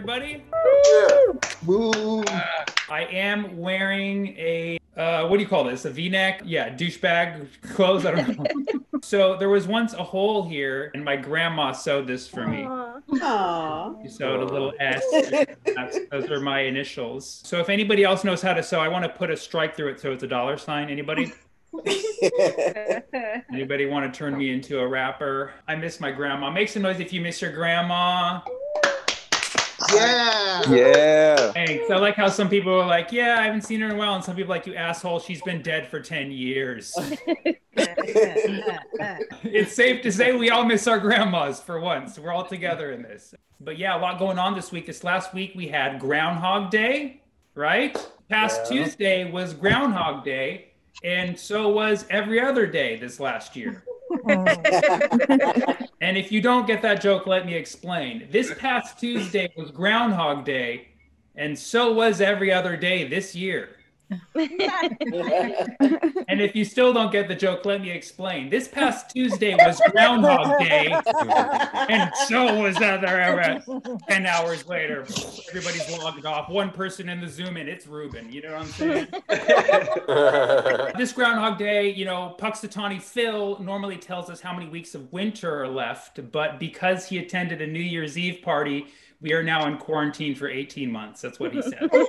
we doing, everybody? Woo. I am wearing a uh, what do you call this? A V-neck? Yeah, douchebag clothes. I don't know. so there was once a hole here, and my grandma sewed this for me. Aww. She sewed a little S. That's, those are my initials. So if anybody else knows how to sew, I want to put a strike through it so it's a dollar sign. Anybody? Anybody want to turn me into a rapper? I miss my grandma. Make some noise if you miss your grandma. Yeah. Yeah. Thanks. I like how some people are like, "Yeah, I haven't seen her in a while," and some people are like, "You asshole, she's been dead for ten years." it's safe to say we all miss our grandmas for once. We're all together in this. But yeah, a lot going on this week. This last week we had Groundhog Day, right? Past Yeah. Tuesday was Groundhog Day, and so was every other day this last year. And if you don't get that joke, let me explain. This past Tuesday was Groundhog Day, and so was every other day this year. And if you still don't get the joke, let me explain. This past Tuesday was Groundhog Day, and so was other 10 hours later. Everybody's logged off. One person in the Zoom and it's Ruben. You know what I'm saying? this Groundhog Day, you know, Punxsutawney Phil normally tells us how many weeks of winter are left, but because he attended a New Year's Eve party, we are now in quarantine for 18 months. That's what he said.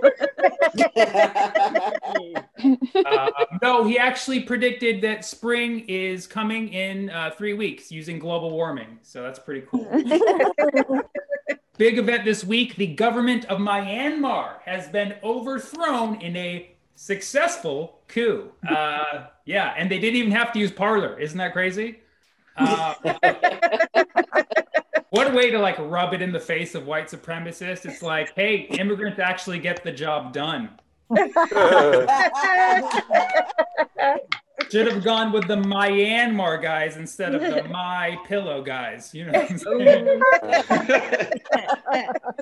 Uh, no, he actually predicted that spring is coming in uh, three weeks using global warming. So that's pretty cool. Big event this week the government of Myanmar has been overthrown in a successful coup. Uh, yeah, and they didn't even have to use Parler. Isn't that crazy? What a way to like rub it in the face of white supremacists. It's like, hey, immigrants actually get the job done. Should have gone with the Myanmar guys instead of the My Pillow guys. You know what I'm saying?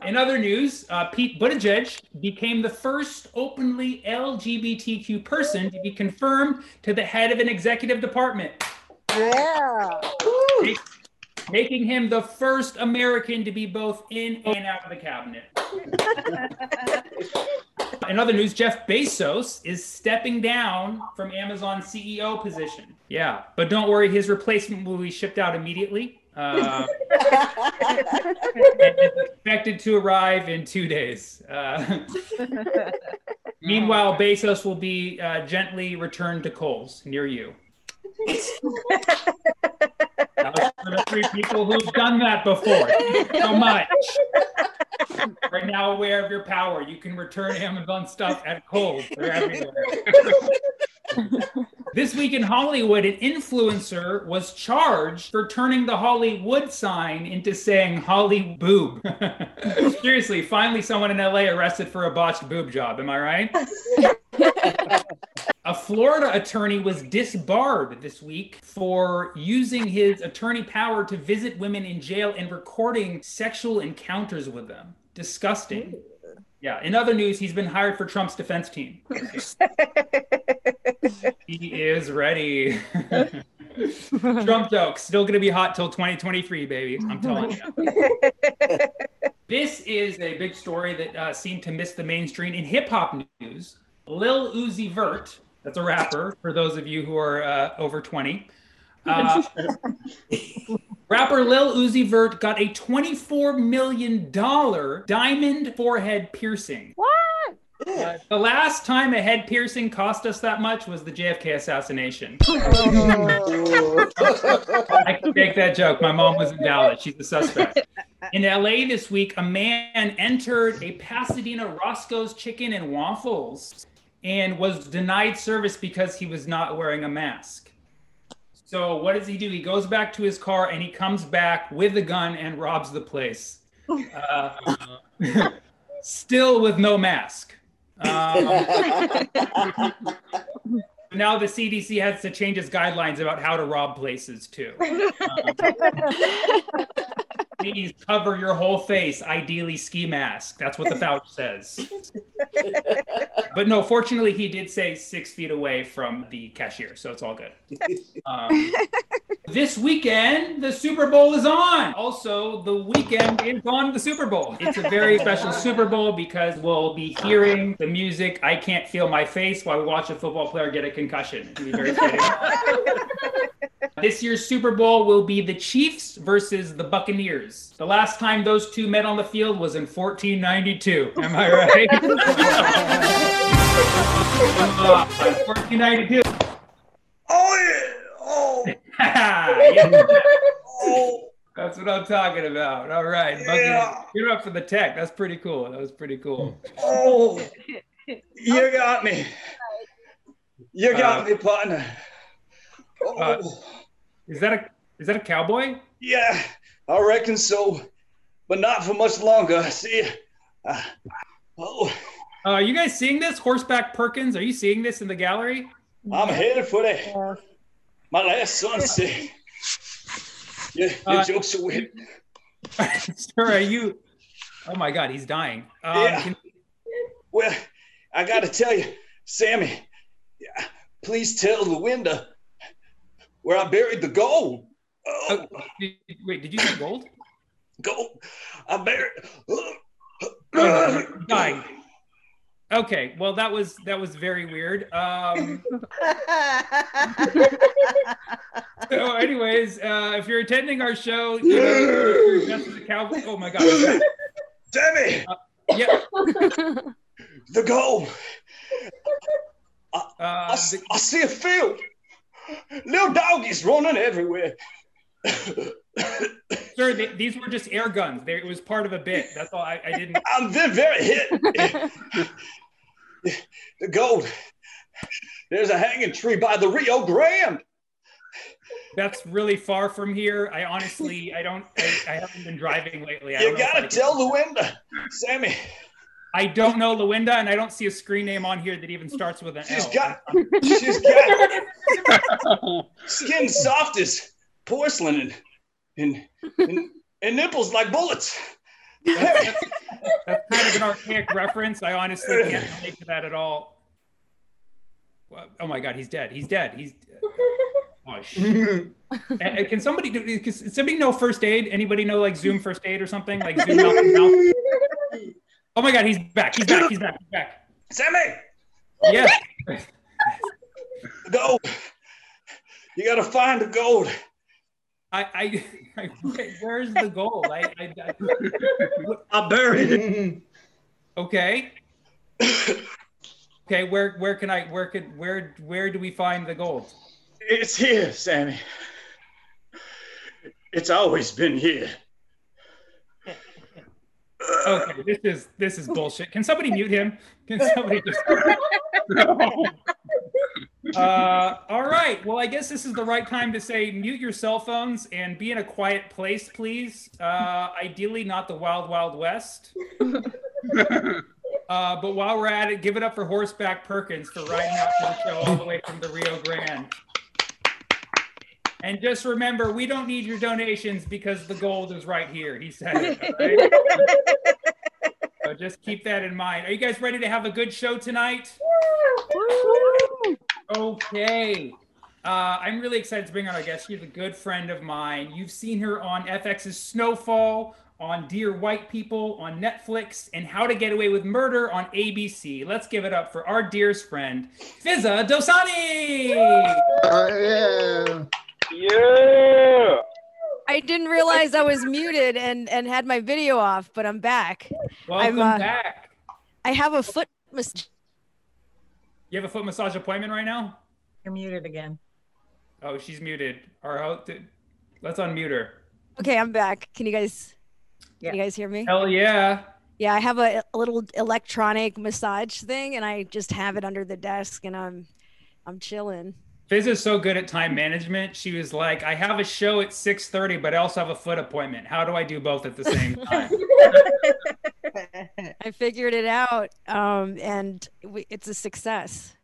In other news, uh, Pete Buttigieg became the first openly LGBTQ person to be confirmed to the head of an executive department, Yeah. Making him the first American to be both in and out of the cabinet. In other news, Jeff Bezos is stepping down from Amazon CEO position. Yeah, but don't worry, his replacement will be shipped out immediately. Uh, expected to arrive in two days. Uh, meanwhile, Bezos will be uh, gently returned to Kohl's near you. Was for the three people who've done that before. So much. Right now, aware of your power, you can return Amazon stuff at Kohl's. They're everywhere. this week in Hollywood, an influencer was charged for turning the Hollywood sign into saying Holly boob. Seriously, finally, someone in LA arrested for a botched boob job. Am I right? A Florida attorney was disbarred this week for using his attorney power to visit women in jail and recording sexual encounters with them. Disgusting. Yeah. In other news, he's been hired for Trump's defense team. he is ready. Trump jokes still going to be hot till 2023, baby. I'm telling you. This is a big story that uh, seemed to miss the mainstream in hip hop news. Lil Uzi Vert, that's a rapper for those of you who are uh, over 20. Uh, rapper Lil Uzi Vert got a $24 million diamond forehead piercing. What? Uh, the last time a head piercing cost us that much was the JFK assassination. I can make that joke. My mom was in Dallas. She's the suspect. In LA this week, a man entered a Pasadena Roscoe's Chicken and Waffles and was denied service because he was not wearing a mask. So, what does he do? He goes back to his car and he comes back with a gun and robs the place. Uh, still with no mask. Um, now the CDC has to change its guidelines about how to rob places too. Um, please cover your whole face, ideally ski mask. That's what the voucher says. But no, fortunately, he did say six feet away from the cashier, so it's all good. Um, This weekend, the Super Bowl is on. Also, the weekend is on the Super Bowl. It's a very special Super Bowl because we'll be hearing the music I Can't Feel My Face while we watch a football player get a concussion. It'll be very fitting. This year's Super Bowl will be the Chiefs versus the Buccaneers. The last time those two met on the field was in 1492. Am I right? Uh, 1492. Oh yeah. Oh. Yeah. Oh. That's what I'm talking about. All right. Yeah. You're up for the tech. That's pretty cool. That was pretty cool. Oh. You got me. You got Uh, me, partner. Oh. uh, Is that a is that a cowboy? yeah, I reckon so, but not for much longer. See. Uh, oh, Uh, are you guys seeing this? Horseback Perkins, are you seeing this in the gallery? I'm headed for the my last sunset. Yeah, your Uh, jokes are weird. Sir, are you? Oh my God, he's dying. Um, Yeah. can- Well, I got to tell you, Sammy, yeah, please tell the Luinda where I buried the gold. Oh, oh, did- wait, did you say gold? gold. I buried. Oh, dying. Okay, well that was that was very weird. Um, so, anyways, uh, if you're attending our show, you know, if you're dressed as a cowboy. Oh my God. he's back. Sammy, Yeah. the gold. Uh, I, s- the- I see a field. Little doggies running everywhere. Sir, th- these were just air guns. They, it was part of a bit. That's all. I, I didn't. I'm very, very hit. the gold. There's a hanging tree by the Rio Grande. That's really far from here. I honestly, I don't. I, I haven't been driving lately. I You gotta tell Luinda, Sammy. I don't know Luinda, and I don't see a screen name on here that even starts with an She's L. got, she's got skin soft as porcelain and and, and, and nipples like bullets. That's kind of an archaic reference. I honestly can't relate to that at all. Oh my God, he's dead. He's dead. He's. Oh, sh- And- and can somebody do? Can somebody know first aid? Anybody know like Zoom first aid or something like Zoom mouth to mouth? Oh my God, he's back. He's back. He's back. He's back. Sammy, Yes. the gold. You gotta find the gold. I, I, I where's the gold? I, I, I I buried it. okay. Okay, where where can I where could where where do we find the gold? It's here, Sammy. It's always been here. Okay, this is this is bullshit. Can somebody mute him? Can somebody just uh, all right. Well, I guess this is the right time to say mute your cell phones and be in a quiet place, please. Uh, ideally, not the wild, wild west. Uh, but while we're at it, give it up for Horseback Perkins for riding out to the show all the way from the Rio Grande. And just remember, we don't need your donations because the gold is right here. He said it. all right? So just keep that in mind. Are you guys ready to have a good show tonight? Okay. Uh, I'm really excited to bring on our guest. She's a good friend of mine. You've seen her on FX's Snowfall, on Dear White People, on Netflix, and How to Get Away with Murder on ABC. Let's give it up for our dearest friend, Fizza Dosani. Uh, yeah. Yeah. I didn't realize I was muted and and had my video off, but I'm back. Welcome uh, back. I have a foot. Mis- You have a foot massage appointment right now? You're muted again. Oh, she's muted. Or how, let's unmute her. okay, I'm back. Can you guys? Yeah. Can you guys hear me? Hell yeah. Yeah, I have a, a little electronic massage thing, and I just have it under the desk, and I'm I'm chilling. Fizz is so good at time management. She was like, I have a show at 6:30, but I also have a foot appointment. How do I do both at the same time? I figured it out, um, and we, it's a success.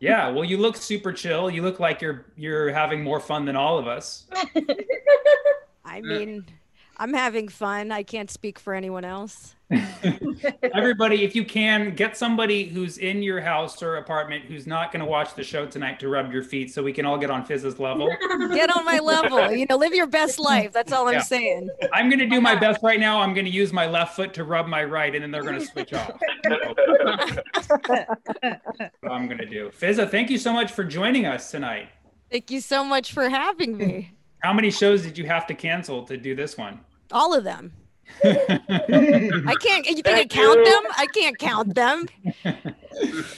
yeah, well, you look super chill. You look like you're you're having more fun than all of us. I mean, I'm having fun. I can't speak for anyone else. Everybody, if you can, get somebody who's in your house or apartment who's not going to watch the show tonight to rub your feet so we can all get on Fizz's level. Get on my level. You know, live your best life. That's all I'm saying. I'm going to do my best right now. I'm going to use my left foot to rub my right, and then they're going to switch off. What I'm going to do. Fizza, thank you so much for joining us tonight. Thank you so much for having me. How many shows did you have to cancel to do this one? All of them. I can't. You think I count you. them? I can't count them.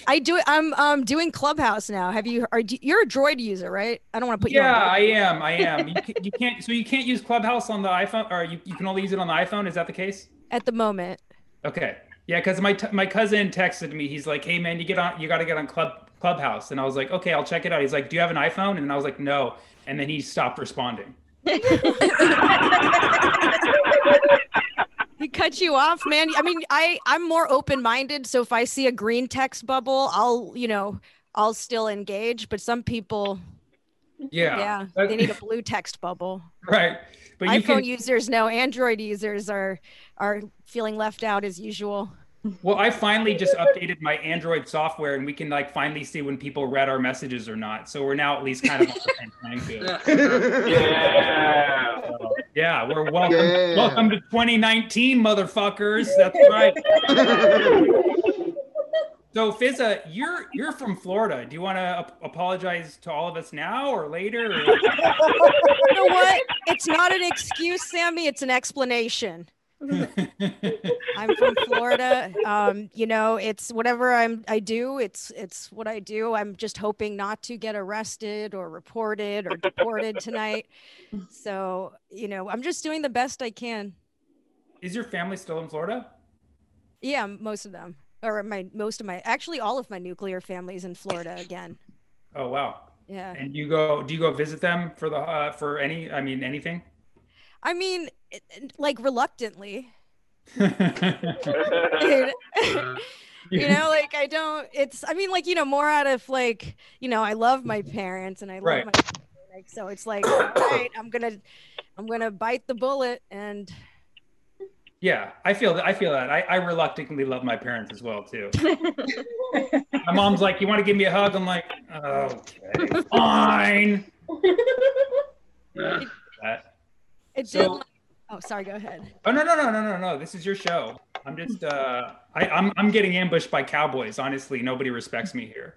I do. I'm um doing Clubhouse now. Have you? Are you- you're a Droid user, right? I don't want to put yeah, you. Yeah, I am. I am. You, can, you can't. So you can't use Clubhouse on the iPhone, or you, you can only use it on the iPhone. Is that the case? At the moment. Okay. Yeah, because my t- my cousin texted me. He's like, "Hey man, you get on. You got to get on Club Clubhouse." And I was like, "Okay, I'll check it out." He's like, "Do you have an iPhone?" And I was like, "No." And then he stopped responding. He cut you off, man. I mean, I I'm more open-minded, so if I see a green text bubble, I'll you know I'll still engage. But some people, Yeah. yeah, they need a blue text bubble. right. But you iPhone can. users no, Android users are are feeling left out as usual. Well, I finally just updated my Android software, and we can like finally see when people read our messages or not. So we're now at least kind of on the same playing field. Yeah. So, yeah, we're welcome. Yeah. Welcome to 2019, motherfuckers. That's right. So Fizza, you're you're from Florida. Do you want to ap- apologize to all of us now or later? or- You know what? It's not an excuse, Sammy. It's an explanation. I'm from Florida. Um, you know, it's whatever I'm I do, it's it's what I do. I'm just hoping not to get arrested or reported or deported tonight. So, you know, I'm just doing the best I can. Is your family still in Florida? Yeah, most of them. Or my most of my actually all of my nuclear families in Florida again. Oh wow. Yeah. And you go? Do you go visit them for the uh, for any? I mean anything? I mean, like reluctantly. you know like i don't it's i mean like you know more out of like you know i love my parents and i love Right. my like so it's like all right i'm gonna i'm gonna bite the bullet and Yeah, I feel that. I feel that. I, I reluctantly love my parents as well too. my mom's like, "You want to give me a hug?" I'm like, "Okay, fine." It So- did oh sorry go ahead Oh no no no no no no! This is your show. I'm just uh, I, I'm I'm getting ambushed by cowboys. Honestly, nobody respects me here.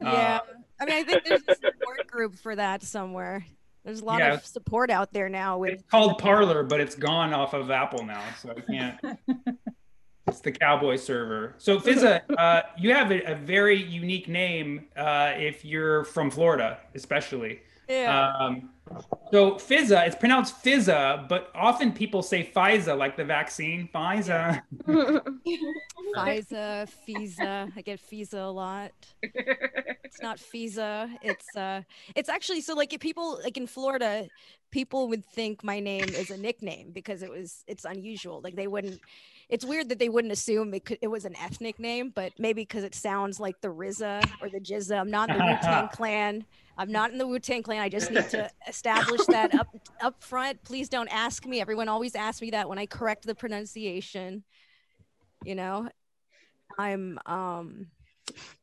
yeah Uh, i mean i think there's a support group for that somewhere there's a lot Yeah. of support out there now with it's called Parler, but it's gone off of Apple now, so I can't. It's the cowboy server. So Fizza, uh, you have a, a very unique name uh, if you're from Florida, especially. yeah Um, so Fizza, it's pronounced Fizza, but often people say Pfizer, like the vaccine, Pfizer. FISA, FISA. I get FISA a lot. It's not FISA. It's uh it's actually so like if people like in Florida, people would think my name is a nickname because it was it's unusual. Like they wouldn't it's weird that they wouldn't assume it could it was an ethnic name, but maybe because it sounds like the RZA or the Jizza. I'm not in the Wu-Tang clan. I'm not in the Wu-Tang clan. I just need to establish that up up front. Please don't ask me. Everyone always asks me that when I correct the pronunciation you know i'm um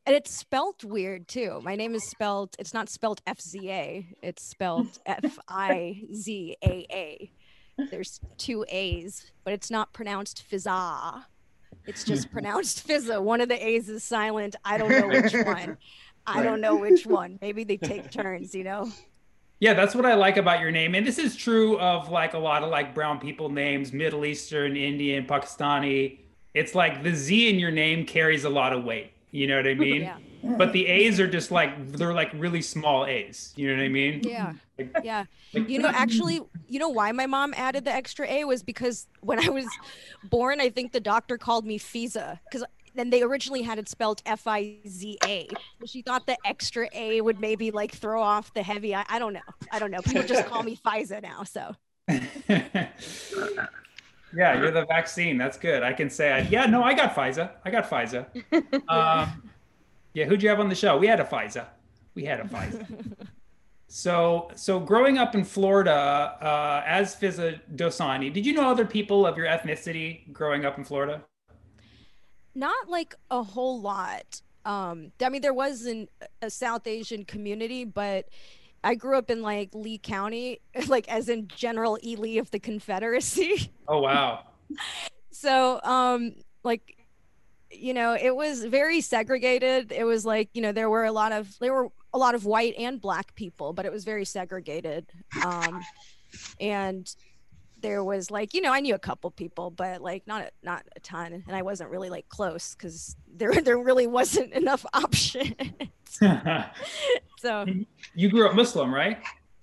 and it's spelt weird too my name is spelled it's not spelled f-z-a it's spelled f-i-z-a-a there's two a's but it's not pronounced fizza it's just pronounced fizza one of the a's is silent i don't know which one i don't know which one maybe they take turns you know Yeah, that's what I like about your name. And this is true of like a lot of like brown people names, Middle Eastern, Indian, Pakistani. It's like the Z in your name carries a lot of weight. You know what I mean? yeah But the A's are just like they're like really small A's. You know what I mean? yeah Like- yeah like- You know, actually, you know why my mom added the extra A was because when I was born, I think the doctor called me Fiza because then they originally had it spelled F I Z A. She thought the extra A would maybe like throw off the heavy. I, I don't know. I don't know. People just call me Fiza now. So yeah, you're the vaccine. That's good. I can say, I, yeah, no, I got Pfizer. I got Pfizer. Um, yeah, who'd you have on the show? We had a Pfizer. We had a Pfizer. So, so growing up in Florida uh, as Fiza Dosani, did you know other people of your ethnicity growing up in Florida? Not like a whole lot. Um, I mean, there was an, a South Asian community, but I grew up in like Lee County, like as in General E. Lee of the Confederacy. Oh wow. so, um, like, you know, it was very segregated. It was like, you know, there were a lot of there were a lot of white and black people, but it was very segregated. Um, and there was like you know I knew a couple people, but like not a, not a ton, and I wasn't really like close because there there really wasn't enough options. so you grew up Muslim, right?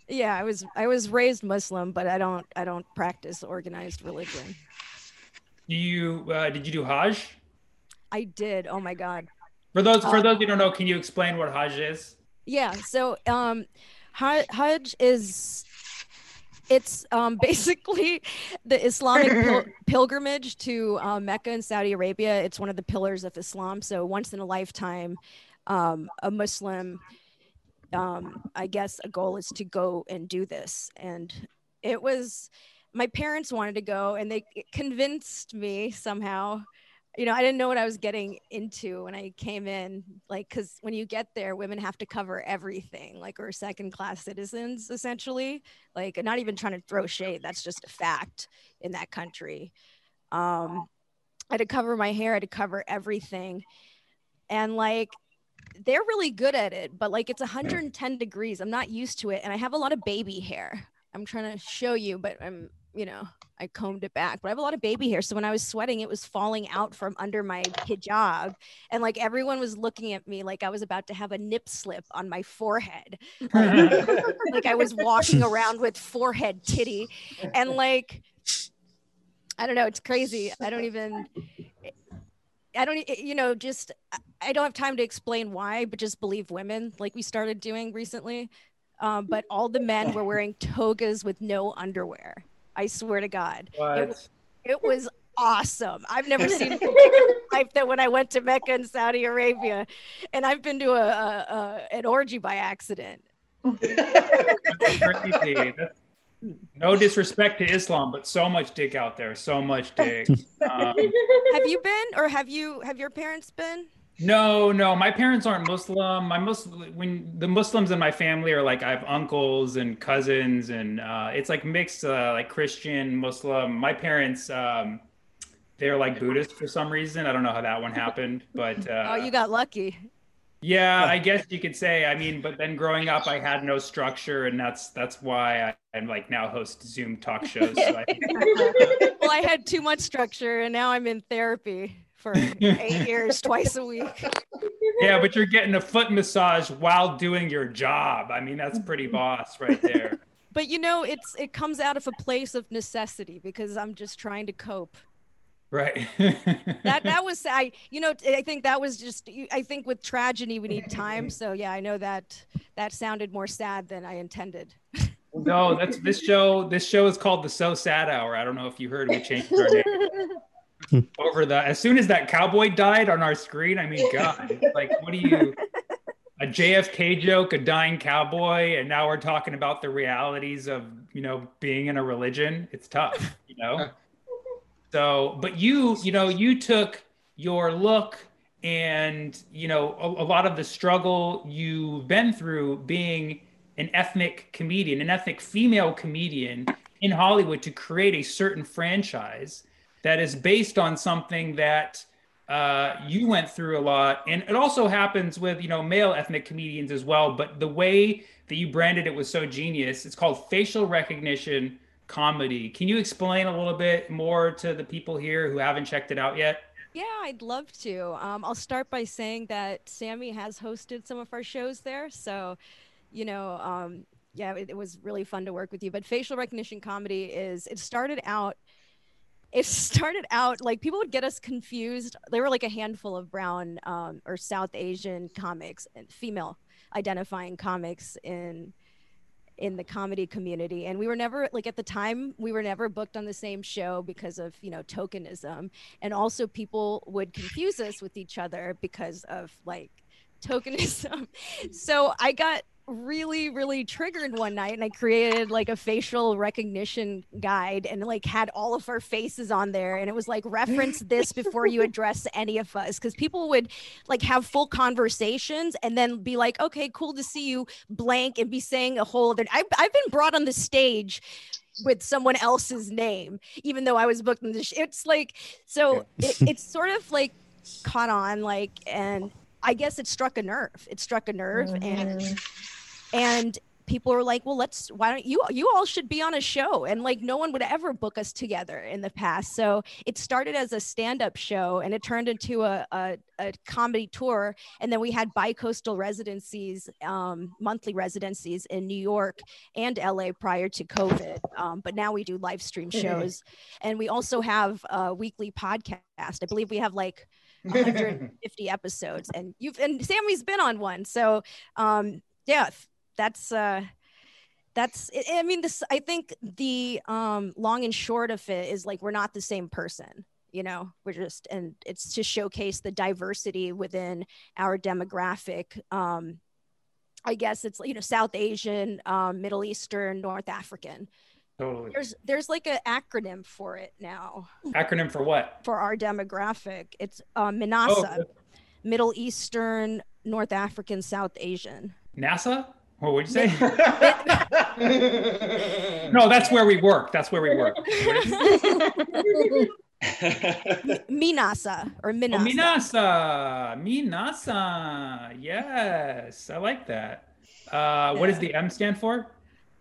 Yeah, I was I was raised Muslim, but I don't I don't practice organized religion. Do you uh, did you do Hajj? I did. Oh my god. For those for um, those who don't know, can you explain what Hajj is? Yeah. So um, Hajj is it's um, basically the Islamic pil- pilgrimage to uh, Mecca and Saudi Arabia. It's one of the pillars of Islam. So once in a lifetime, um, a Muslim, um, I guess, a goal is to go and do this. And it was my parents wanted to go, and they convinced me somehow you know, I didn't know what I was getting into when I came in. Like, because when you get there, women have to cover everything, like, we're second class citizens, essentially. Like, not even trying to throw shade, that's just a fact in that country. Um, I had to cover my hair, I had to cover everything. And like, they're really good at it, but like, it's 110 degrees. I'm not used to it. And I have a lot of baby hair. I'm trying to show you, but I'm, you know, I combed it back, but I have a lot of baby hair. So when I was sweating, it was falling out from under my hijab. And like everyone was looking at me like I was about to have a nip slip on my forehead. Like, like I was walking around with forehead titty. And like, I don't know, it's crazy. I don't even, I don't, you know, just, I don't have time to explain why, but just believe women like we started doing recently. Um, but all the men were wearing togas with no underwear I swear to God. It was, it was awesome. I've never seen like that when I went to Mecca in Saudi Arabia, and I've been to a, a, a an orgy by accident. no disrespect to Islam, but so much dick out there, so much dick. Um, have you been, or have you? Have your parents been? No, no, my parents aren't Muslim. My Muslim, when the Muslims in my family are like, I have uncles and cousins, and uh, it's like mixed, uh, like Christian, Muslim. My parents, um, they're like Buddhist for some reason. I don't know how that one happened, but uh, oh, you got lucky. Yeah, I guess you could say. I mean, but then growing up, I had no structure, and that's that's why I, am like now host Zoom talk shows. So I well, I had too much structure, and now I'm in therapy for eight years, twice a week. Yeah, but you're getting a foot massage while doing your job. I mean, that's pretty mm-hmm. boss right there. But you know, it's it comes out of a place of necessity because I'm just trying to cope. Right. that that was I you know I think that was just I think with tragedy we need time. So yeah, I know that that sounded more sad than I intended. no, that's this show. This show is called the So Sad Hour. I don't know if you heard we changed our name. Hmm. over the as soon as that cowboy died on our screen i mean god like what do you a jfk joke a dying cowboy and now we're talking about the realities of you know being in a religion? It's tough you know? So but you you know you took your look and you know a, a lot of the struggle you've been through being an ethnic comedian an ethnic female comedian in hollywood to create a certain franchise that is based on something that uh, you went through a lot. And it also happens with you know male ethnic comedians as well. But the way that you branded it was so genius. It's called facial recognition comedy. Can you explain a little bit more to the people here who haven't checked it out yet? Yeah i'd love to. Um, i'll start by saying that sammy has hosted some of our shows there. So you know um, yeah it, it was really fun to work with you. But facial recognition comedy is it started out it started out like people would get us confused. There were like a handful of brown um, or South Asian comics and female identifying comics in in the comedy community. And we were never like at the time we were never booked on the same show because of you know tokenism. And also people would confuse us with each other because of like tokenism. So i got really really triggered one night and i created like a facial recognition guide and like had all of our faces on there and it was like reference this before you address any of us because people would like have full conversations and then be like okay cool to see you blank and be saying a whole other i've, I've been brought on the stage with someone else's name even though i was booked in the sh- it's like so it, it's sort of like caught on like and i guess it struck a nerve it struck a nerve and mm-hmm. And people were like well let's why don't you you all should be on a show. And like no one would ever book us together in the past. So it started as a stand-up show and it turned into a, a, a comedy tour. And then we had bi-coastal residencies um, monthly residencies in new york and la prior to covid. Um, but now we do live stream shows. And we also have a weekly podcast. I believe we have like 150 episodes. And you've and sammy's been on one. So um yeah that's uh that's i mean this i think the um long and short of it is like we're not the same person you know? We're just and it's to showcase the diversity within our demographic um i guess it's you know south asian um, middle eastern north african. Totally. There's there's like an acronym for it now. Acronym for what? For our demographic it's uh, minasa. oh, middle eastern north african south asian. Nasa what would you say? no, that's where we work. That's where we work. Minasa or Minasa. Oh, Minasa. Minasa. Yes. I like that. Uh, what does the M stand for?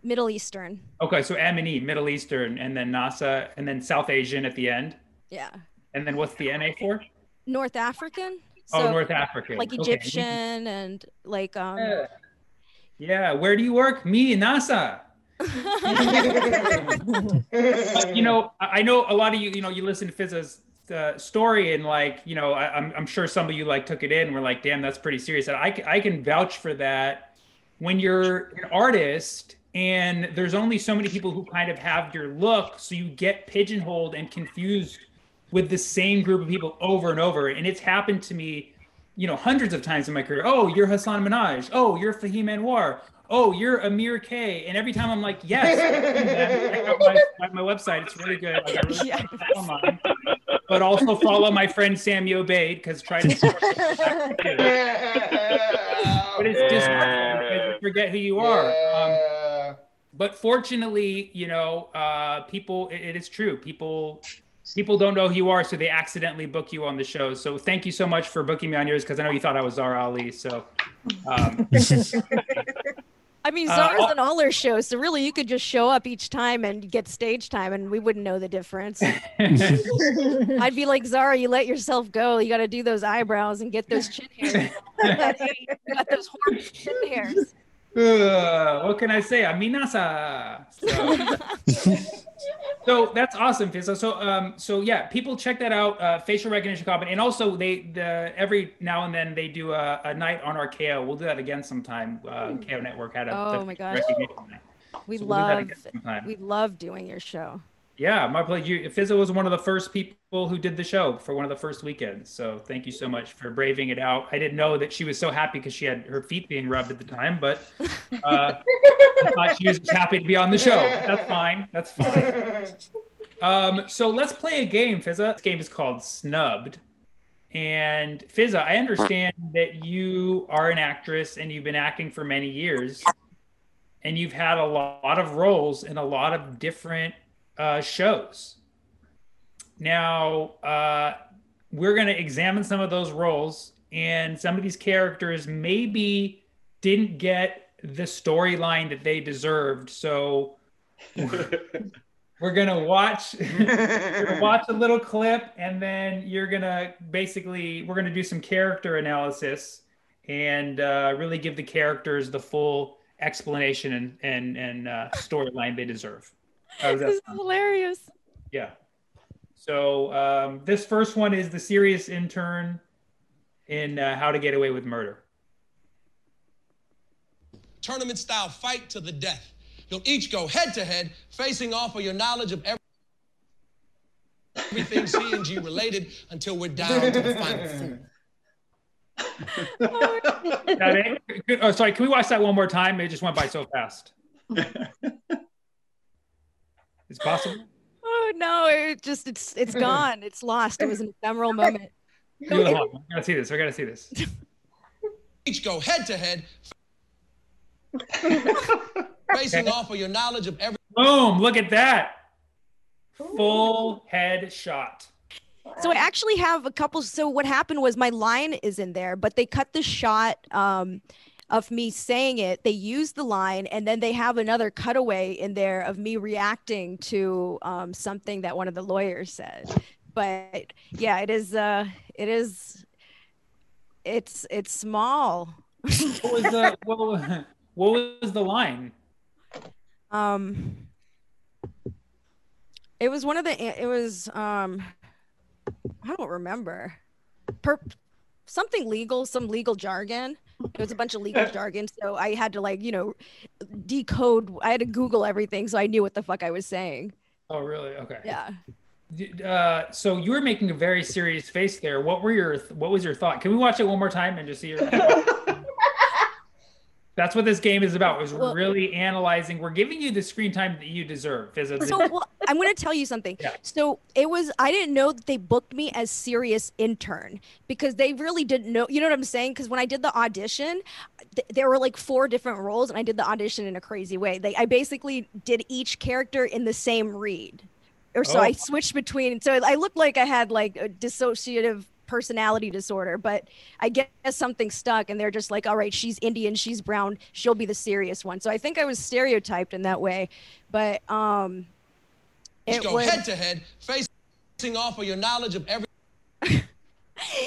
Middle Eastern. Okay, so M and E, Middle Eastern, and then NASA, and then South Asian at the end. Yeah. And then what's the NA for? North African. oh, North African. Like Egyptian okay. and like um yeah. Yeah, where do you work? Me, NASA. you know, I know a lot of you, you know, you listen to Fizza's uh, story and like, you know, I, am I'm, I'm sure some of you like took it in were like, damn, that's pretty serious. And I, I can vouch for that when you're an artist and there's only so many people who kind of have your look. So you get pigeonholed and confused with the same group of people over and over. And it's happened to me you know, hundreds of times in my career. Oh, you're Hasan Minhaj. Oh, you're Fahim Anwar. Oh, you're Amir K. And every time I'm like, yes, my, my, my, website. It's really good. I got really yeah. online. But also follow my friend Sammy Obeid because try to. but it's just because you forget who you are. Um, but fortunately, you know, uh, people. It, it is true. People people don't know who you are, so they accidentally book you on the show. So thank you so much for booking me on yours because I know you thought I was Zara Ali. So. Um, I mean, Zara's uh, on all our shows, so really you could just show up each time and get stage time, and we wouldn't know the difference. I'd be like, Zara, you let yourself go. You got to do those eyebrows and get those chin hairs. you got those horrible chin hairs. Uh, what can I say? Aminasa. So, so that's awesome, Fizzo. So, um, so yeah, people check that out. Uh, facial recognition comedy, and also they the every now and then they do a, a night on our KO. We'll do that again sometime. Uh, KO Network had a oh my gosh, we so love we'll we love doing your show. Yeah, my pleasure. Fizzo was one of the first people who did the show for one of the first weekends. So thank you so much for braving it out. I didn't know that she was so happy because she had her feet being rubbed at the time, but uh, I thought she was happy to be on the show. That's fine. That's fine. Um, so let's play a game, Fizza. This game is called Snubbed. And Fizza, I understand that you are an actress and you've been acting for many years, and you've had a lot of roles in a lot of different uh, shows. Now, uh, we're going to examine some of those roles, and some of these characters maybe didn't get the storyline that they deserved. So we're gonna watch gonna watch a little clip, and then you're gonna basically we're gonna do some character analysis and uh, really give the characters the full explanation and and, and uh, storyline they deserve. This is hilarious. Yeah. So um, this first one is the serious intern in uh, How to Get Away with Murder. Tournament style fight to the death. You'll each go head to head, facing off for your knowledge of everything C and G related until we're down to the final four. Oh, sorry. Can we watch that one more time? It just went by so fast. It's possible. Oh no, it just it's it's gone. It's lost. It was an ephemeral moment. Hold on. I gotta see this. I gotta see this. Each go head to head, facing off of your knowledge of every. Boom! Look at that. Full head shot. So I actually have a couple. So what happened was my line is in there, but they cut the shot um, of me saying it. They use the line, and then they have another cutaway in there of me reacting to um, something that one of the lawyers said. But yeah, it is. Uh, it is. It's it's small. What was the what, what was the line? Um, it was one of the. It was. Um, I don't remember. Per something legal, some legal jargon. It was a bunch of legal jargon, so I had to like you know decode. I had to Google everything, so I knew what the fuck I was saying. Oh, really? Okay. Yeah. Uh, so you were making a very serious face there. What were your What was your thought? Can we watch it one more time and just see your? That's what this game is about. Is Well- really analyzing. We're giving you the screen time that you deserve. As a, So well, I'm going to tell you something. Yeah. So it was I didn't know that they booked me as serious intern because they really didn't know. You know what I'm saying? Because when I did the audition, th- there were like four different roles, and I did the audition in a crazy way. They I basically did each character in the same read, or so Oh. I switched between. So I looked like I had like a dissociative personality disorder but i guess something stuck and they're just like all right she's indian she's brown she'll be the serious one so i think i was stereotyped in that way but um Each it go was, head to head, facing off of your knowledge of every. you,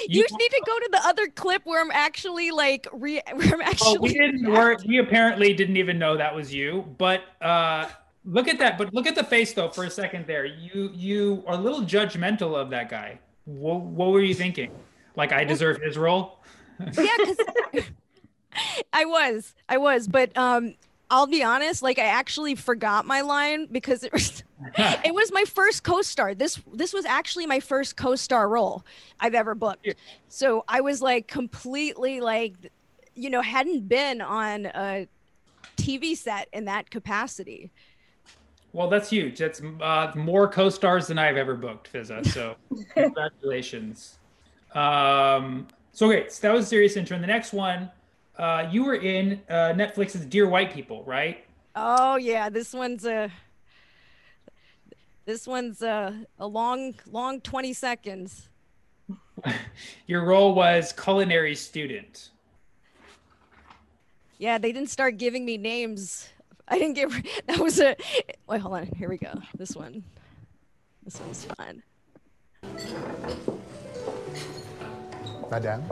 You- need to go to the other clip where i'm actually like re- where i'm actually Oh, we didn't. We're, we apparently didn't even know that was you. But uh, look at that. But look at the face though for a second there. You you are a little judgmental of that guy. What, what were you thinking? Like I deserve his role? yeah because i was i was but um i'll be honest like i actually forgot my line because it was it was my first co-star this this was actually my first co-star role i've ever booked so i was like completely like you know hadn't been on a tv set in that capacity Well, that's huge. That's uh, more co-stars than I've ever booked, Fizza. So congratulations. Um, so okay, so that was a serious intro. And the next one, uh, you were in uh, Netflix's Dear White People, right? oh yeah this one's a this one's a, a long long 20 seconds Your role was culinary student. Yeah, they didn't start giving me names. I didn't get that was a wait, hold on. Here we go. This one. This one's fun. Madame?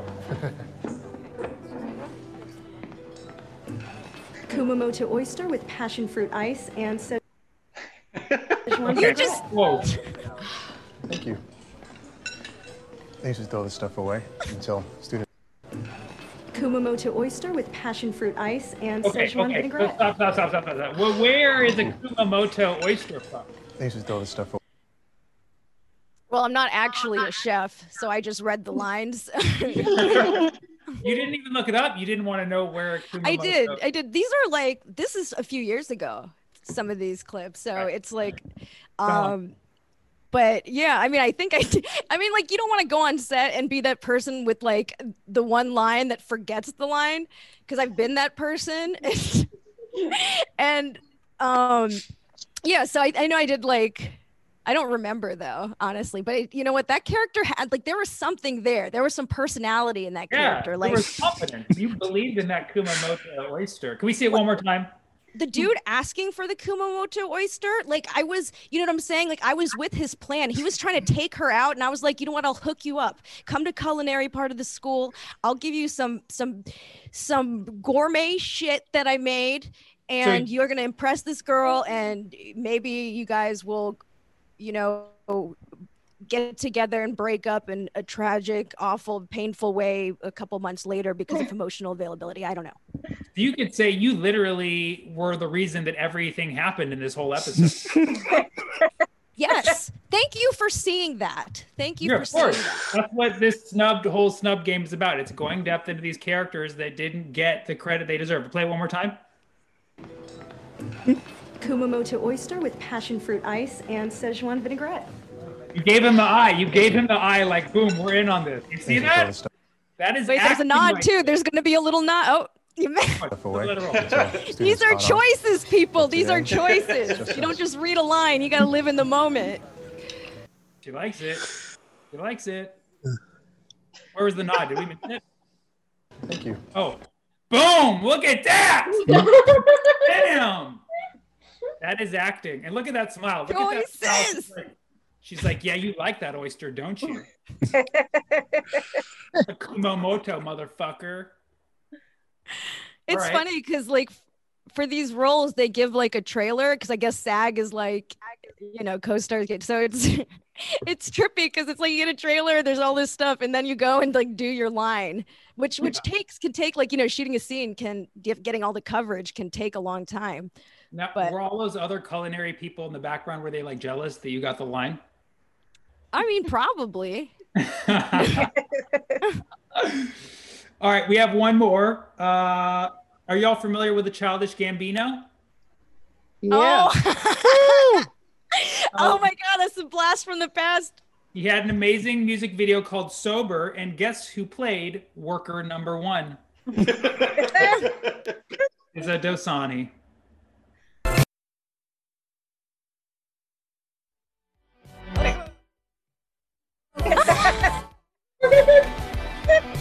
Kumamoto oyster with passion fruit ice and so. You just Whoa. Thank you. They used to throw this stuff away until students. Kumamoto oyster with passion fruit ice and Okay, Szechuan okay. vinaigrette. Stop, stop, stop, stop, stop, stop. Well, where is a Kumamoto oyster from? They used to throw this stuff away. well, I'm not actually a chef, so I just read the lines. You didn't even look it up. You didn't want to know where Kumamoto. I did. I did. These are like this is a few years ago. Some of these clips, so Right, it's like, on. um, but yeah, I mean, I think I. I mean, like you don't want to go on set and be that person with like the one line that forgets the line, because I've been that person, and um, yeah. So I, I know I did like. I don't remember though, honestly. But it, you know what? That character had like there was something there. There was some personality in that Yeah, character. there Like was confidence. You believed in that Kumamoto oyster. Can we see it one more time? The hmm. dude asking for the Kumamoto oyster, like I was, you know what I'm saying? Like I was with his plan. He was trying to take her out, and I was like, you know what? I'll hook you up. Come to culinary part of the school. I'll give you some some some gourmet shit that I made, and you're gonna impress this girl, and maybe you guys will, you know, get together and break up in a tragic, awful, painful way a couple months later because of emotional availability. I don't know. You could say you literally were the reason that everything happened in this whole episode. Yes. Thank you for seeing that. Thank you Yeah, for of seeing course. that. That's what this snubbed whole snub game is about. It's going depth into these characters that didn't get the credit they deserve. Play it one more time. Kumamoto oyster with passion fruit ice and Szechuan vinaigrette. You gave him the eye. You gave him the eye. Like boom, we're in on this. You see Thanks that? this That is. Wait, there's a nod like- too. There's going to be a little nod. Oh, you may- away. Literal. until students these are choices, people. These are choices. You don't just read a line. You got to live in the moment. She likes it. She likes it. Where was the nod? Did we miss it? Thank you. Oh, boom! Look at that! Damn! That is acting. And look at that smile. Look at that smile. She's like, yeah, you like that oyster, don't you? Kumamoto, motherfucker. It's Alright. funny because like for these roles they give like a trailer because I guess SAG is like you know co-stars get so it's it's trippy because it's like you get a trailer there's all this stuff and then you go and like do your line which which takes can take like you know shooting a scene can getting all the coverage can take a long time Now, But- were all those other culinary people in the background were they like jealous that you got the line? I mean probably all right, we have one more. Uh, are y'all familiar with the Childish Gambino? oh oh my god that's a blast from the past He had an amazing music video called Sober, and guess who played worker number one? Is a Dosani.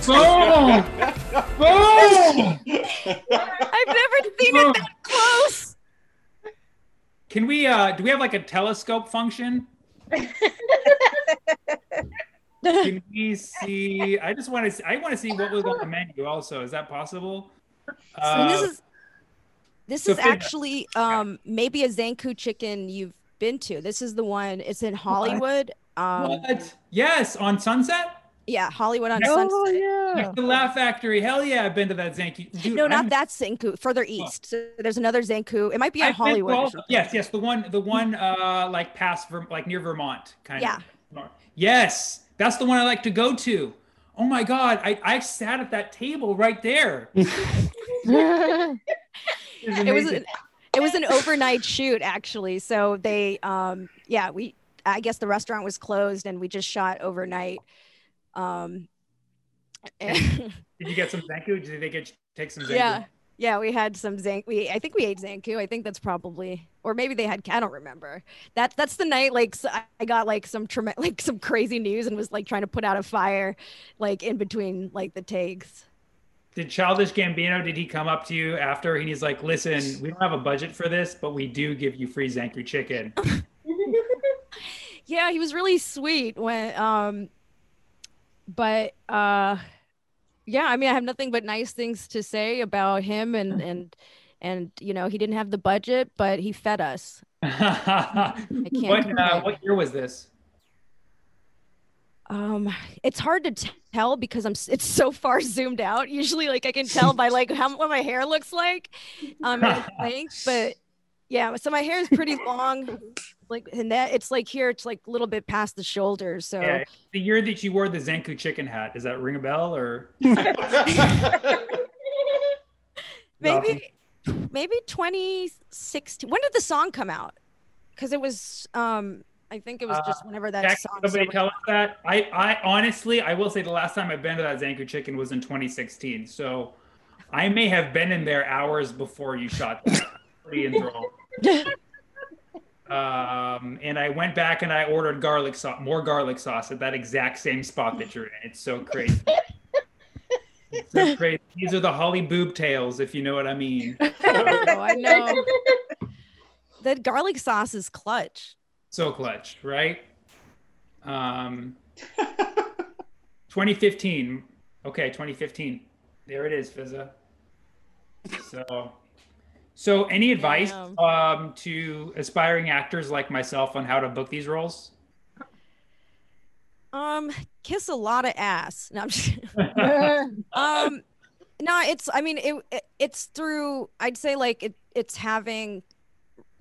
Boom! Boom! I've never seen it that close Can we uh do we have like a telescope function? Can we see I just want to I want to see what was on the menu also. Is that possible? So Uh, this is this so is Finn- actually um maybe a Zankou chicken you've been to. This is the one. It's in Hollywood. Um what? Yes, on Sunset? Yeah, Hollywood on Oh, Sunset. Next to the Laugh Factory. Hell yeah, I've been to that Zankou. Dude, No, not I'm- that Zankou. Further east. So there's another Zankou. It might be on I've Hollywood. or all- yes, yes, the one, the one, uh, like past, Ver- like near Vermont, kind Yeah. of. North. Yes, that's the one I like to go to. Oh my God, I, I sat at that table right there. It was It was an, it was an overnight shoot actually. So they um yeah, we I guess the restaurant was closed and we just shot overnight. Um Did you get some Zankou? Did they get take some Zankou? yeah. Yeah, we had some zank. We I think we ate Zankou. I think that's probably, or maybe they had. I don't remember. That that's the night. Like so I got like some trem- like some crazy news and was like trying to put out a fire, like in between like the takes. Did Childish Gambino? Did he come up to you after and he's like, "Listen, we don't have a budget for this, but we do give you free Zankou chicken." Yeah, he was really sweet when um, but uh, yeah. I mean, I have nothing but nice things to say about him and and and you know he didn't have the budget, but he fed us. what uh, what year was this? Um, it's hard to tell because I'm. It's so far zoomed out. Usually, like I can tell by like how what my hair looks like, um, and length. But yeah, so my hair is pretty long, like and that it's like here, it's like a little bit past the shoulders. So Yeah, the year that you wore the Zankou chicken hat. Does that ring a bell or? maybe, maybe 2016. When did the song come out? Because it was, um, I think it was just whenever that Jack, song. somebody so- tell us that. I, I honestly, I will say the last time I've been to that Zankou chicken was in 2016. So I may have been in there hours before you shot that. Pretty enthralled. um, and I went back and I ordered garlic sauce, more garlic sauce at that exact same spot that you're in. It's so crazy. It's so crazy. These are the Holly boob tails, if you know what I mean. oh, I know. That garlic sauce is clutch. So clutch, right? Um, 2015. Okay, 2015. There it is, Fizza. So, so any advice um, to aspiring actors like myself on how to book these roles? Um, kiss a lot of ass. No, I'm just, um, no, it's. I mean, it, it. It's through. I'd say like it. It's having.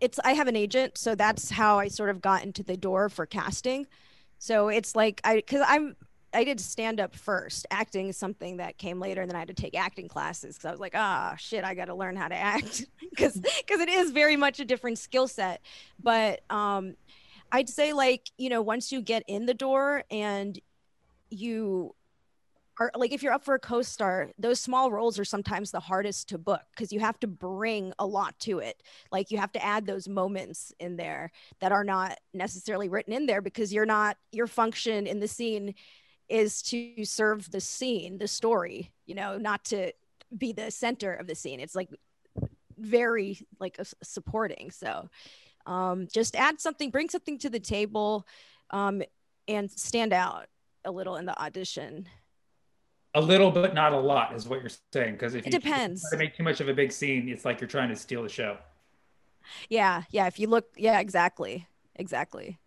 it's I have an agent, so that's how I sort of got into the door for casting. So it's like I because I'm I did stand up first. Acting is something that came later, and then I had to take acting classes because I was like, ah, shit, I got to learn how to act because because it is very much a different skill set. But um, I'd say like you know once you get in the door and you are like if you're up for a co-star those small roles are sometimes the hardest to book because you have to bring a lot to it like you have to add those moments in there that are not necessarily written in there because you're not your function in the scene is to serve the scene the story you know not to be the center of the scene. It's like very like a, supporting. So um just add something bring something to the table um and stand out a little in the audition. A little but not a lot is what you're saying because if it you depends try to make too much of a big scene it's like you're trying to steal the show. Yeah yeah if you look yeah exactly exactly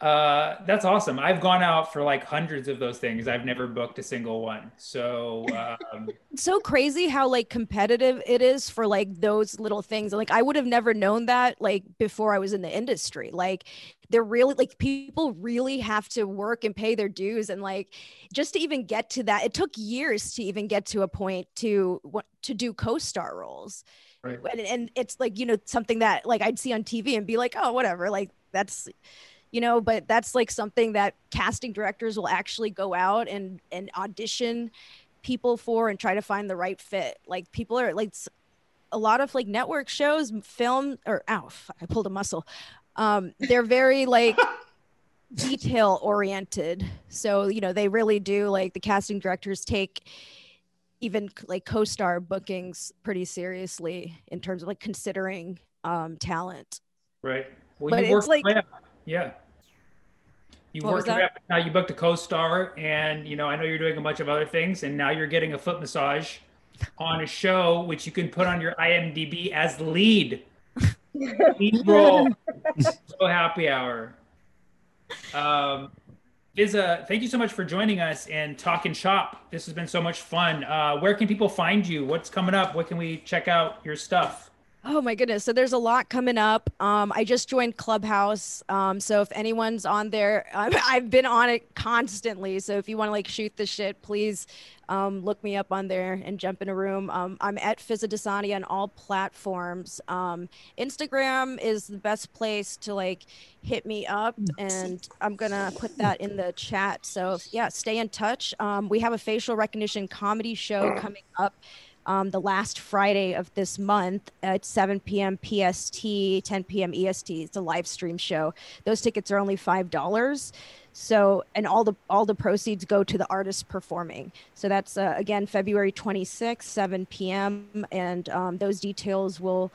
uh, that's awesome. I've gone out for like hundreds of those things. I've never booked a single one. So um, so crazy how like competitive it is for like those little things. Like I would have never known that like before I was in the industry. Like they're really like people really have to work and pay their dues and like just to even get to that. It took years to even get to a point to what to do co-star roles. Right. And, and it's like you know something that like I'd see on TV and be like, oh whatever, like that's you know but that's like something that casting directors will actually go out and and audition people for and try to find the right fit. Like people are like a lot of like network shows film or ow i pulled a muscle. Um they're very like detail oriented so you know they really do like the casting directors take even like co-star bookings pretty seriously in terms of like considering um talent. Right. Well but you it's like yeah. You What worked now you booked a co-star and you know I know you're doing a bunch of other things and now you're getting a foot massage on a show which you can put on your IMDb as lead. lead role. so happy hour. Um Fizza, thank you so much for joining us and talking shop. This has been so much fun. Uh, where can people find you? What's coming up? What can we check out your stuff? Oh my goodness. So there's a lot coming up. Um, I just joined Clubhouse. Um, so if anyone's on there, I've been on it constantly. So if you want to like shoot the shit, please um, look me up on there and jump in a room. Um, I'm at Fizza Dosani on all platforms. Um, Instagram is the best place to like hit me up, and I'm gonna put that in the chat. So yeah, stay in touch. Um, we have a facial recognition comedy show coming up um, the last Friday of this month at 7 p.m. PST, 10 p.m. EST. It's a live stream show. Those tickets are only five dollars. So, and all the all the proceeds go to the artist performing. So that's uh, again February 26th, 7 p.m. And um, those details will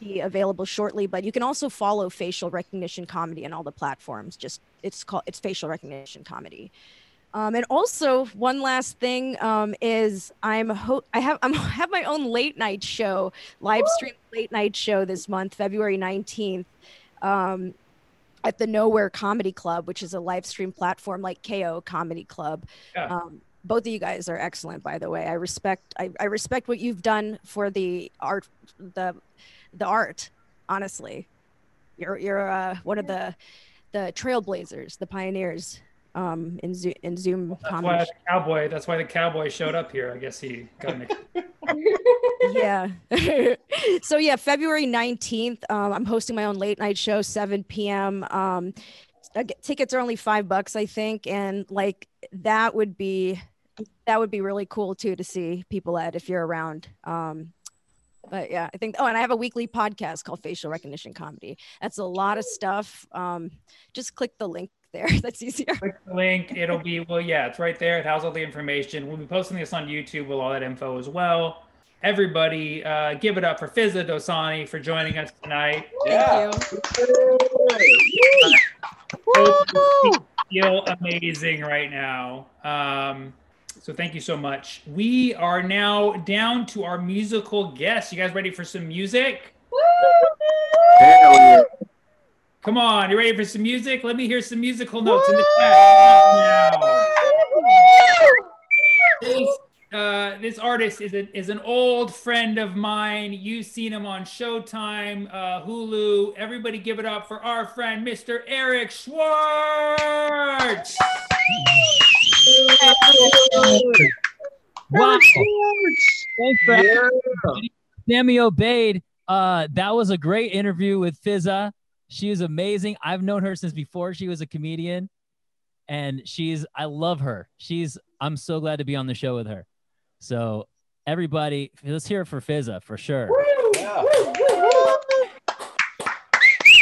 be available shortly. But you can also follow facial recognition comedy on all the platforms. Just it's called it's facial recognition comedy. Um, and also one last thing um, is I'm ho- I have I'm have my own late night show, live stream late night show this month, February 19th, um, at the Nowhere Comedy Club, which is a live stream platform like KO Comedy Club. Yeah. Um, both of you guys are excellent, by the way. I respect I, I respect what you've done for the art the the art. Honestly, you're you're uh, one of the the trailblazers, the pioneers um, in Zoom in Zoom That's comedy. why the cowboy. That's why the cowboy showed up here. I guess he got mixed. yeah. so yeah, February 19th, um, I'm hosting my own late night show, 7 p.m. Um, I tickets are only five bucks, I think. And like, that would be, that would be really cool too, to see people at if you're around. Um, but yeah, I think, oh, and I have a weekly podcast called Facial Recognition Comedy. That's a lot of stuff. Um, just click the link there. That's easier. Click the link. It'll be well, yeah, it's right there. It has all the information. We'll be posting this on YouTube with all that info as well. Everybody, uh, give it up for Fizza Dosani for joining us tonight. Yeah. Hope you feel amazing right now. Um, so thank you so much. We are now down to our musical guests. You guys ready for some music? Come on, you ready for some music? Let me hear some musical notes in the chat. This, uh, this artist is an is an old friend of mine. You've seen him on Showtime, uh, Hulu. Everybody, give it up for our friend, Mr. Eric Schwartz. Wow. Thanks for Sammy Obeid. Uh, that was a great interview with Fizza. She is amazing. I've known her since before she was a comedian, and she's I love her. She's I'm so glad to be on the show with her. So everybody, let's hear it for Fizza for sure. Yeah.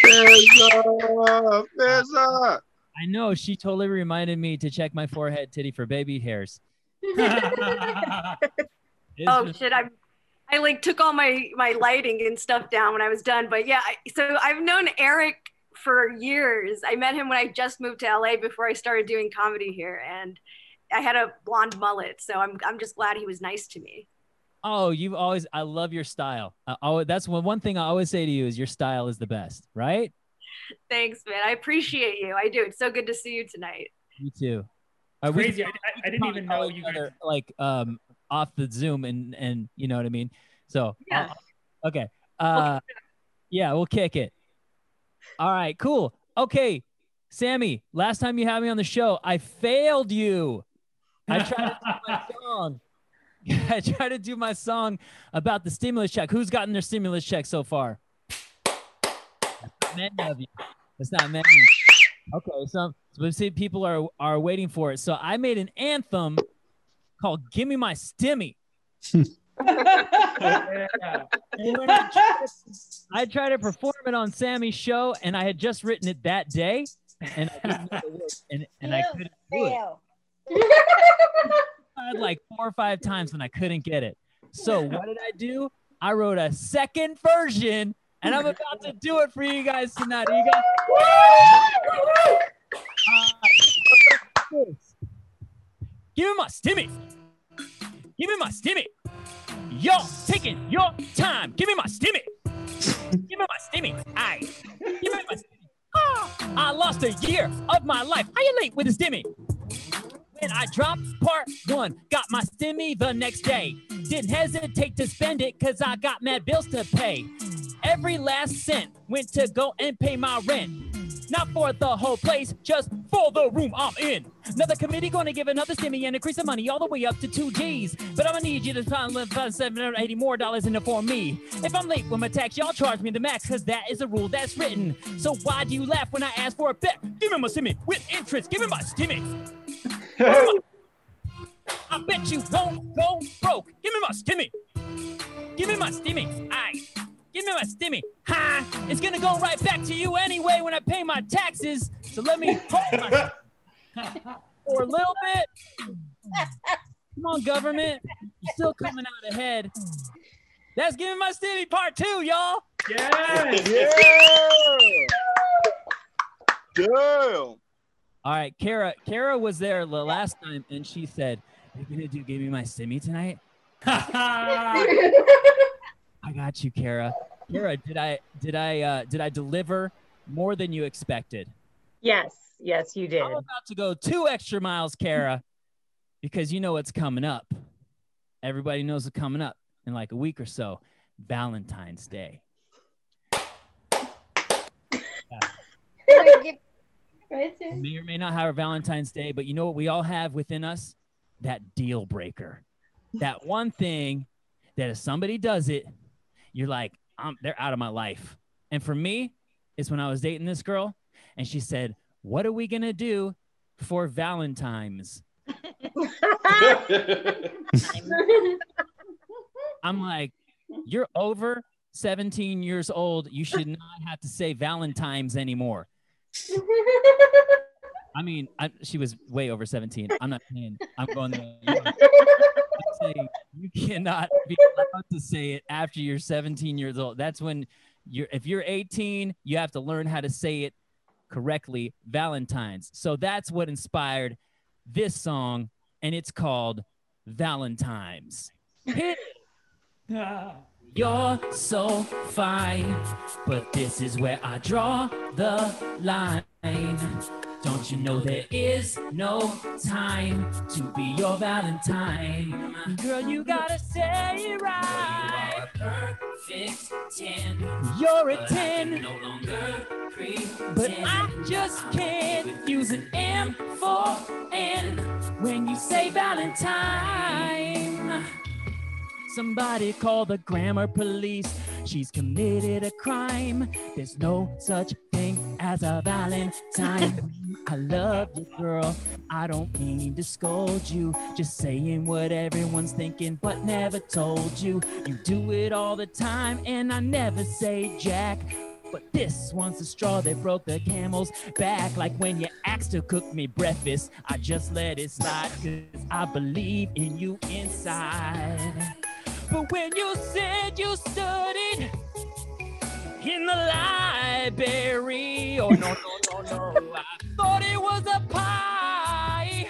Fizza, Fizza. I know she totally reminded me to check my forehead titty for baby hairs. Oh just- shit i'm i like took all my my lighting and stuff down when i was done but yeah I, so i've known eric for years i met him when i just moved to la before i started doing comedy here and i had a blonde mullet so i'm, I'm just glad he was nice to me Oh, you've always I love your style. I, always, that's one one thing I always say to you is your style is the best, right? thanks man i appreciate you i do it's so good to see you tonight Me too. Uh, Crazy. could I, I- I didn't even know you guys. other, like um off the Zoom and and you know what I mean. So Yeah. okay, uh, yeah, we'll kick it. All right, cool. Okay, Sammy, last time you had me on the show, I failed you. I tried to do my song. I tried to do my song about the stimulus check. Who's gotten their stimulus check so far? Many of you. That's not many. Okay, so so see, people are are waiting for it. So I made an anthem called "Give Me My Stimmy." Yeah. I, tried to, I tried to perform it on Sammy's show, and I had just written it that day, and I didn't know the words, and, and I couldn't do it. I had like four or five times, and I couldn't get it. So what did I do? I wrote a second version, and I'm about to do it for you guys tonight. Are you guys? Uh, Give me my stimmy. Give me my stimmy. Y'all taking your time. Give me my stimmy. Give me my stimmy. I. Give me my stimmy. Ah, I lost a year of my life. How you late with a stimmy? When I dropped part one, got my stimmy the next day. Didn't hesitate to spend it cause I got mad bills to pay. Every last cent went to go and pay my rent. Not for the whole place, just for the room I'm in. Another committee gonna give another stimmy and increase the money all the way up to two G's. But I'm gonna need you to find find 780 more dollars in it for me. If I'm late with my tax, y'all charge me the max, cause that is a rule that's written. So why do you laugh when I ask for a bet? Give me my stimmy with interest, give me my stimmy. I bet you won't go broke. Give me my stimmy. Give me my stimmy. Aye. Give me my stimmy. Ha! It's gonna go right back to you anyway when I pay my taxes. So let me hold my for a little bit. Come on, government. You're still coming out ahead. That's giving my stimmy part two, y'all. Yes. Damn. All right, Kara. Kara was there the last time, and she said, "You're gonna do give me my stimmy tonight." I got you, Kara. Kara, did I did I uh, did I deliver more than you expected? Yes, yes, you did. I'm about to go two extra miles, Kara, because you know what's coming up. Everybody knows what's coming up in like a week or so. Valentine's Day. May or may not have a Valentine's Day, but you know what we all have within us? That deal breaker. That one thing that if somebody does it, you're like, I'm, they're out of my life. And for me, it's when I was dating this girl and she said, What are we going to do for Valentine's? I'm like, You're over 17 years old. You should not have to say Valentine's anymore. I mean, I, she was way over 17. I'm not saying I'm going there. I'm saying you cannot be allowed to say it after you're 17 years old. That's when you're, if you're 18, you have to learn how to say it correctly. Valentine's. So that's what inspired this song, and it's called Valentine's. Hit it. You're so fine, but this is where I draw the line. Don't you know there is no time to be your Valentine? Girl, you gotta say it right. Perfect 10. You're a 10. No longer But I just can't use an M for N when you say Valentine. Somebody call the grammar police. She's committed a crime. There's no such thing as a Valentine. I love you, girl. I don't mean to scold you. Just saying what everyone's thinking, but never told you. You do it all the time, and I never say jack. But this one's the straw that broke the camel's back. Like when you asked to cook me breakfast, I just let it slide. Cause I believe in you inside. But when you said you studied in the library, oh no, no, no, no, I thought it was a pie.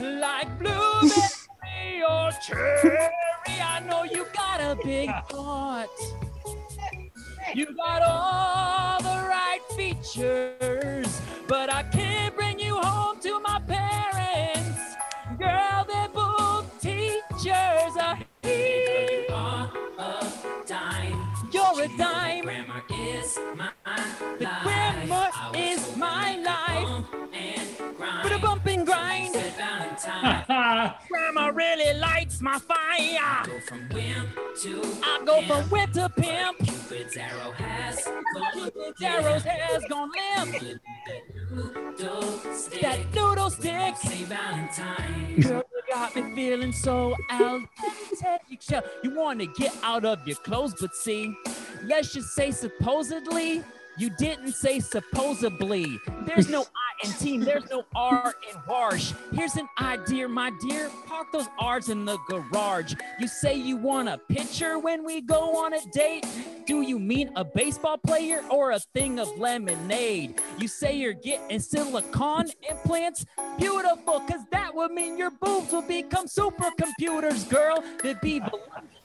Like blueberry or cherry. I know you got a big heart. You got all the right features, but I can't Grandma really lights my fire. Go from wimp to I go from pimp. whip to pimp. Cupid's arrow has gone Cupid's arrow's has gone limp. That noodle stick. Say Valentine. Girl, you got me feeling so out. You want to get out of your clothes, but see, let's just say supposedly. You didn't say supposedly. There's no I in team. There's no R in Warsh. Here's an idea, my dear. Park those R's in the garage. You say you want a picture when we go on a date. Do you mean a baseball player or a thing of lemonade? You say you're getting silicone implants. Beautiful, cause that would mean your boobs will become supercomputers, girl. They'd be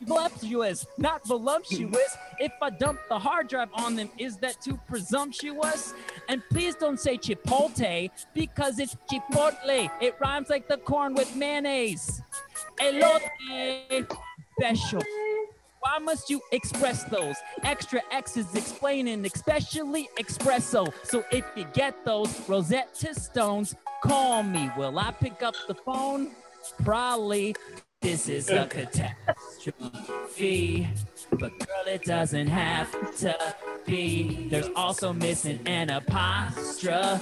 voluptuous, not voluptuous. If I dump the hard drive on them, is that too presumptuous? And please don't say chipotle because it's chipotle. It rhymes like the corn with mayonnaise. Elote special. Why must you express those? Extra X's explaining, especially espresso. So if you get those Rosetta Stones, call me. Will I pick up the phone? Probably. This is a catastrophe. But girl, it doesn't have to be. There's also missing an apostrophe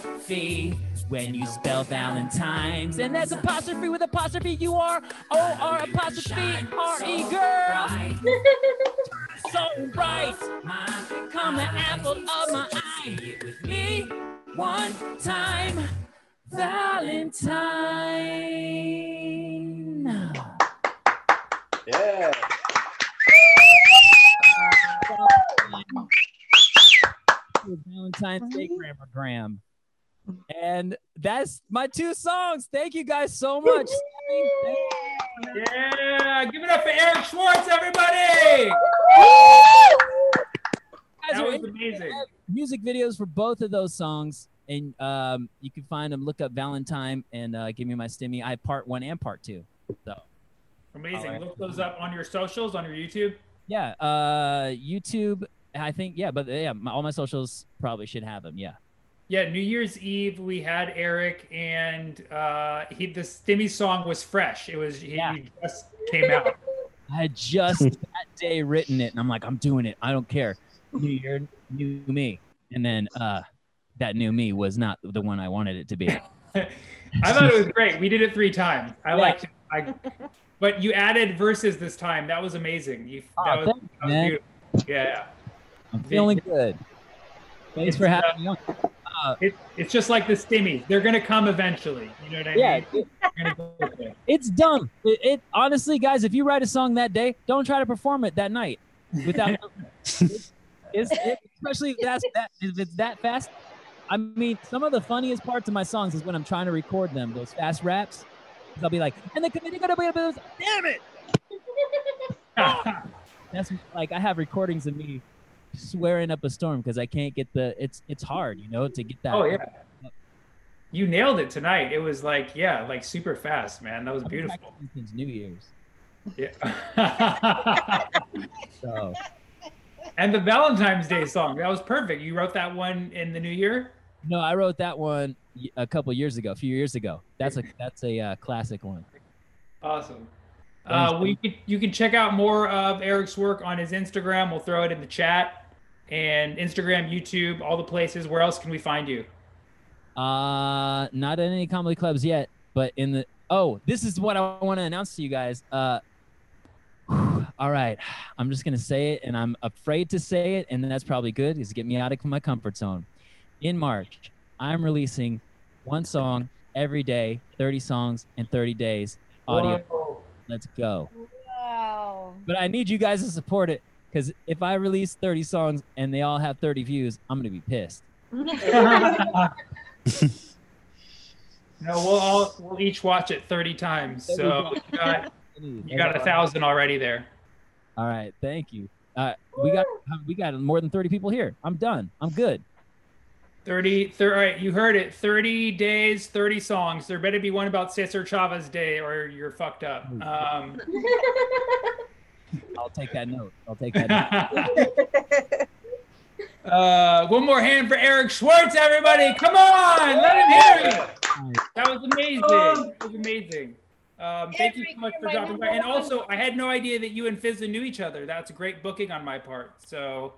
when you spell Valentine's. And that's apostrophe with apostrophe You are U R O R apostrophe R E girl. So bright. Come the apple of my eye. With me one time. Valentine. Yeah. Valentine's Day Grammar Gram. And that's my two songs. Thank you guys so much. Sammy, thank you. Yeah, give it up for Eric Schwartz, everybody. Guys That was amazing. Music videos for both of those songs, and um, you can find them. Look up Valentine and uh, give me my stimmy. I have part one and part two. So Amazing. Alright. Look those up on your socials, on your YouTube. yeah, uh, YouTube. I think yeah, but yeah, my, all my socials probably should have them. Yeah. Yeah, New Year's Eve we had Eric, and uh, he the Stimmy song was fresh. It was he, he just came out. I had just that day written it, and I'm like, I'm doing it. I don't care. New year, new me. And then uh, that new me was not the one I wanted it to be. I thought it was great. We did it three times. I liked it. I, but you added verses this time. That was amazing. You, that was, thanks, that was beautiful. Yeah. I'm feeling good. Thanks for having uh, me on. Uh, it, it's just like the Stimmy. They're gonna come eventually. You know what I Yeah, mean? it- They're gonna go with it. It's dumb. It, it honestly, guys, if you write a song that day, don't try to perform it that night without. it's, it's, it, especially if that's that if it's that fast. I mean, some of the funniest parts of my songs is when I'm trying to record them. Those fast raps, I'll be like, and the committee gonna be damn it. That's like I have recordings of me swearing up a storm because I can't get the. It's it's hard, you know, to get that. Oh yeah. You nailed it tonight. It was like, yeah, like super fast, man. That was beautiful. Since New Year's. Yeah. So and the Valentine's Day song, that was perfect. You wrote that one in the new year? no, I wrote that one a couple years ago, a few years ago. That's a that's a uh, classic one. Awesome. Uh, we you can check out more of Eric's work on his Instagram. We'll throw it in the chat and Instagram, YouTube, all the places. Where else can we find you? Uh, not in any comedy clubs yet, but in the oh, this is what I want to announce to you guys. Uh, all right, I'm just gonna say it, and I'm afraid to say it, and that's probably good, is get me out of my comfort zone. In March, I'm releasing one song every day, 30 songs in 30 days, audio. Whoa. Let's go. Wow. But I need you guys to support it, because if I release 30 songs and they all have 30 views, I'm gonna be pissed. No, we'll all we'll each watch it 30 times. So you got you got a thousand already there. All right, thank you. Uh, we got we got more than thirty people here. I'm done. I'm good. 30, thir- all right, you heard it. 30 days, 30 songs. There better be one about Cesar Chavez Day or you're fucked up. Um, I'll take that note. I'll take that. note. uh, one more hand for Eric Schwartz, everybody. Come on, let him hear it. That was amazing. That was amazing. Um, thank you so much for dropping by. And also, I had no idea that you and Fizza knew each other. That's a great booking on my part. So,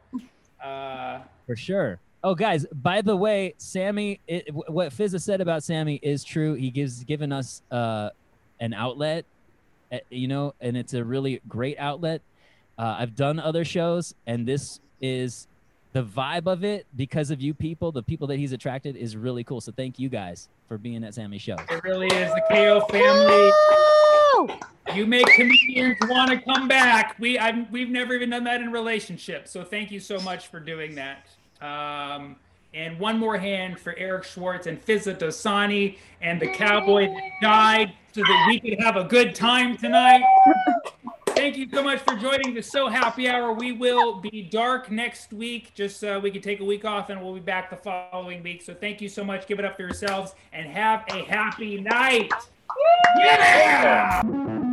uh, For sure. Oh, guys, by the way, Sammy, it, wh- what Fizza said about Sammy is true. He gives given us uh, an outlet, you know, and it's a really great outlet. Uh, I've done other shows, and this is the vibe of it because of you people, the people that he's attracted is really cool. So thank you guys for being at Sammy's show. it really is the KO family. You make comedians want to come back. We I've, we've never even done that in relationships. So thank you so much for doing that. Um, and one more hand for Eric Schwartz and Fizza Dosani and the cowboy that died so that we could have a good time tonight. Thank you so much for joining the So Happy Hour. We will be dark next week, just so we can take a week off, and we'll be back the following week. So thank you so much. Give it up for yourselves and have a happy night. Yeah!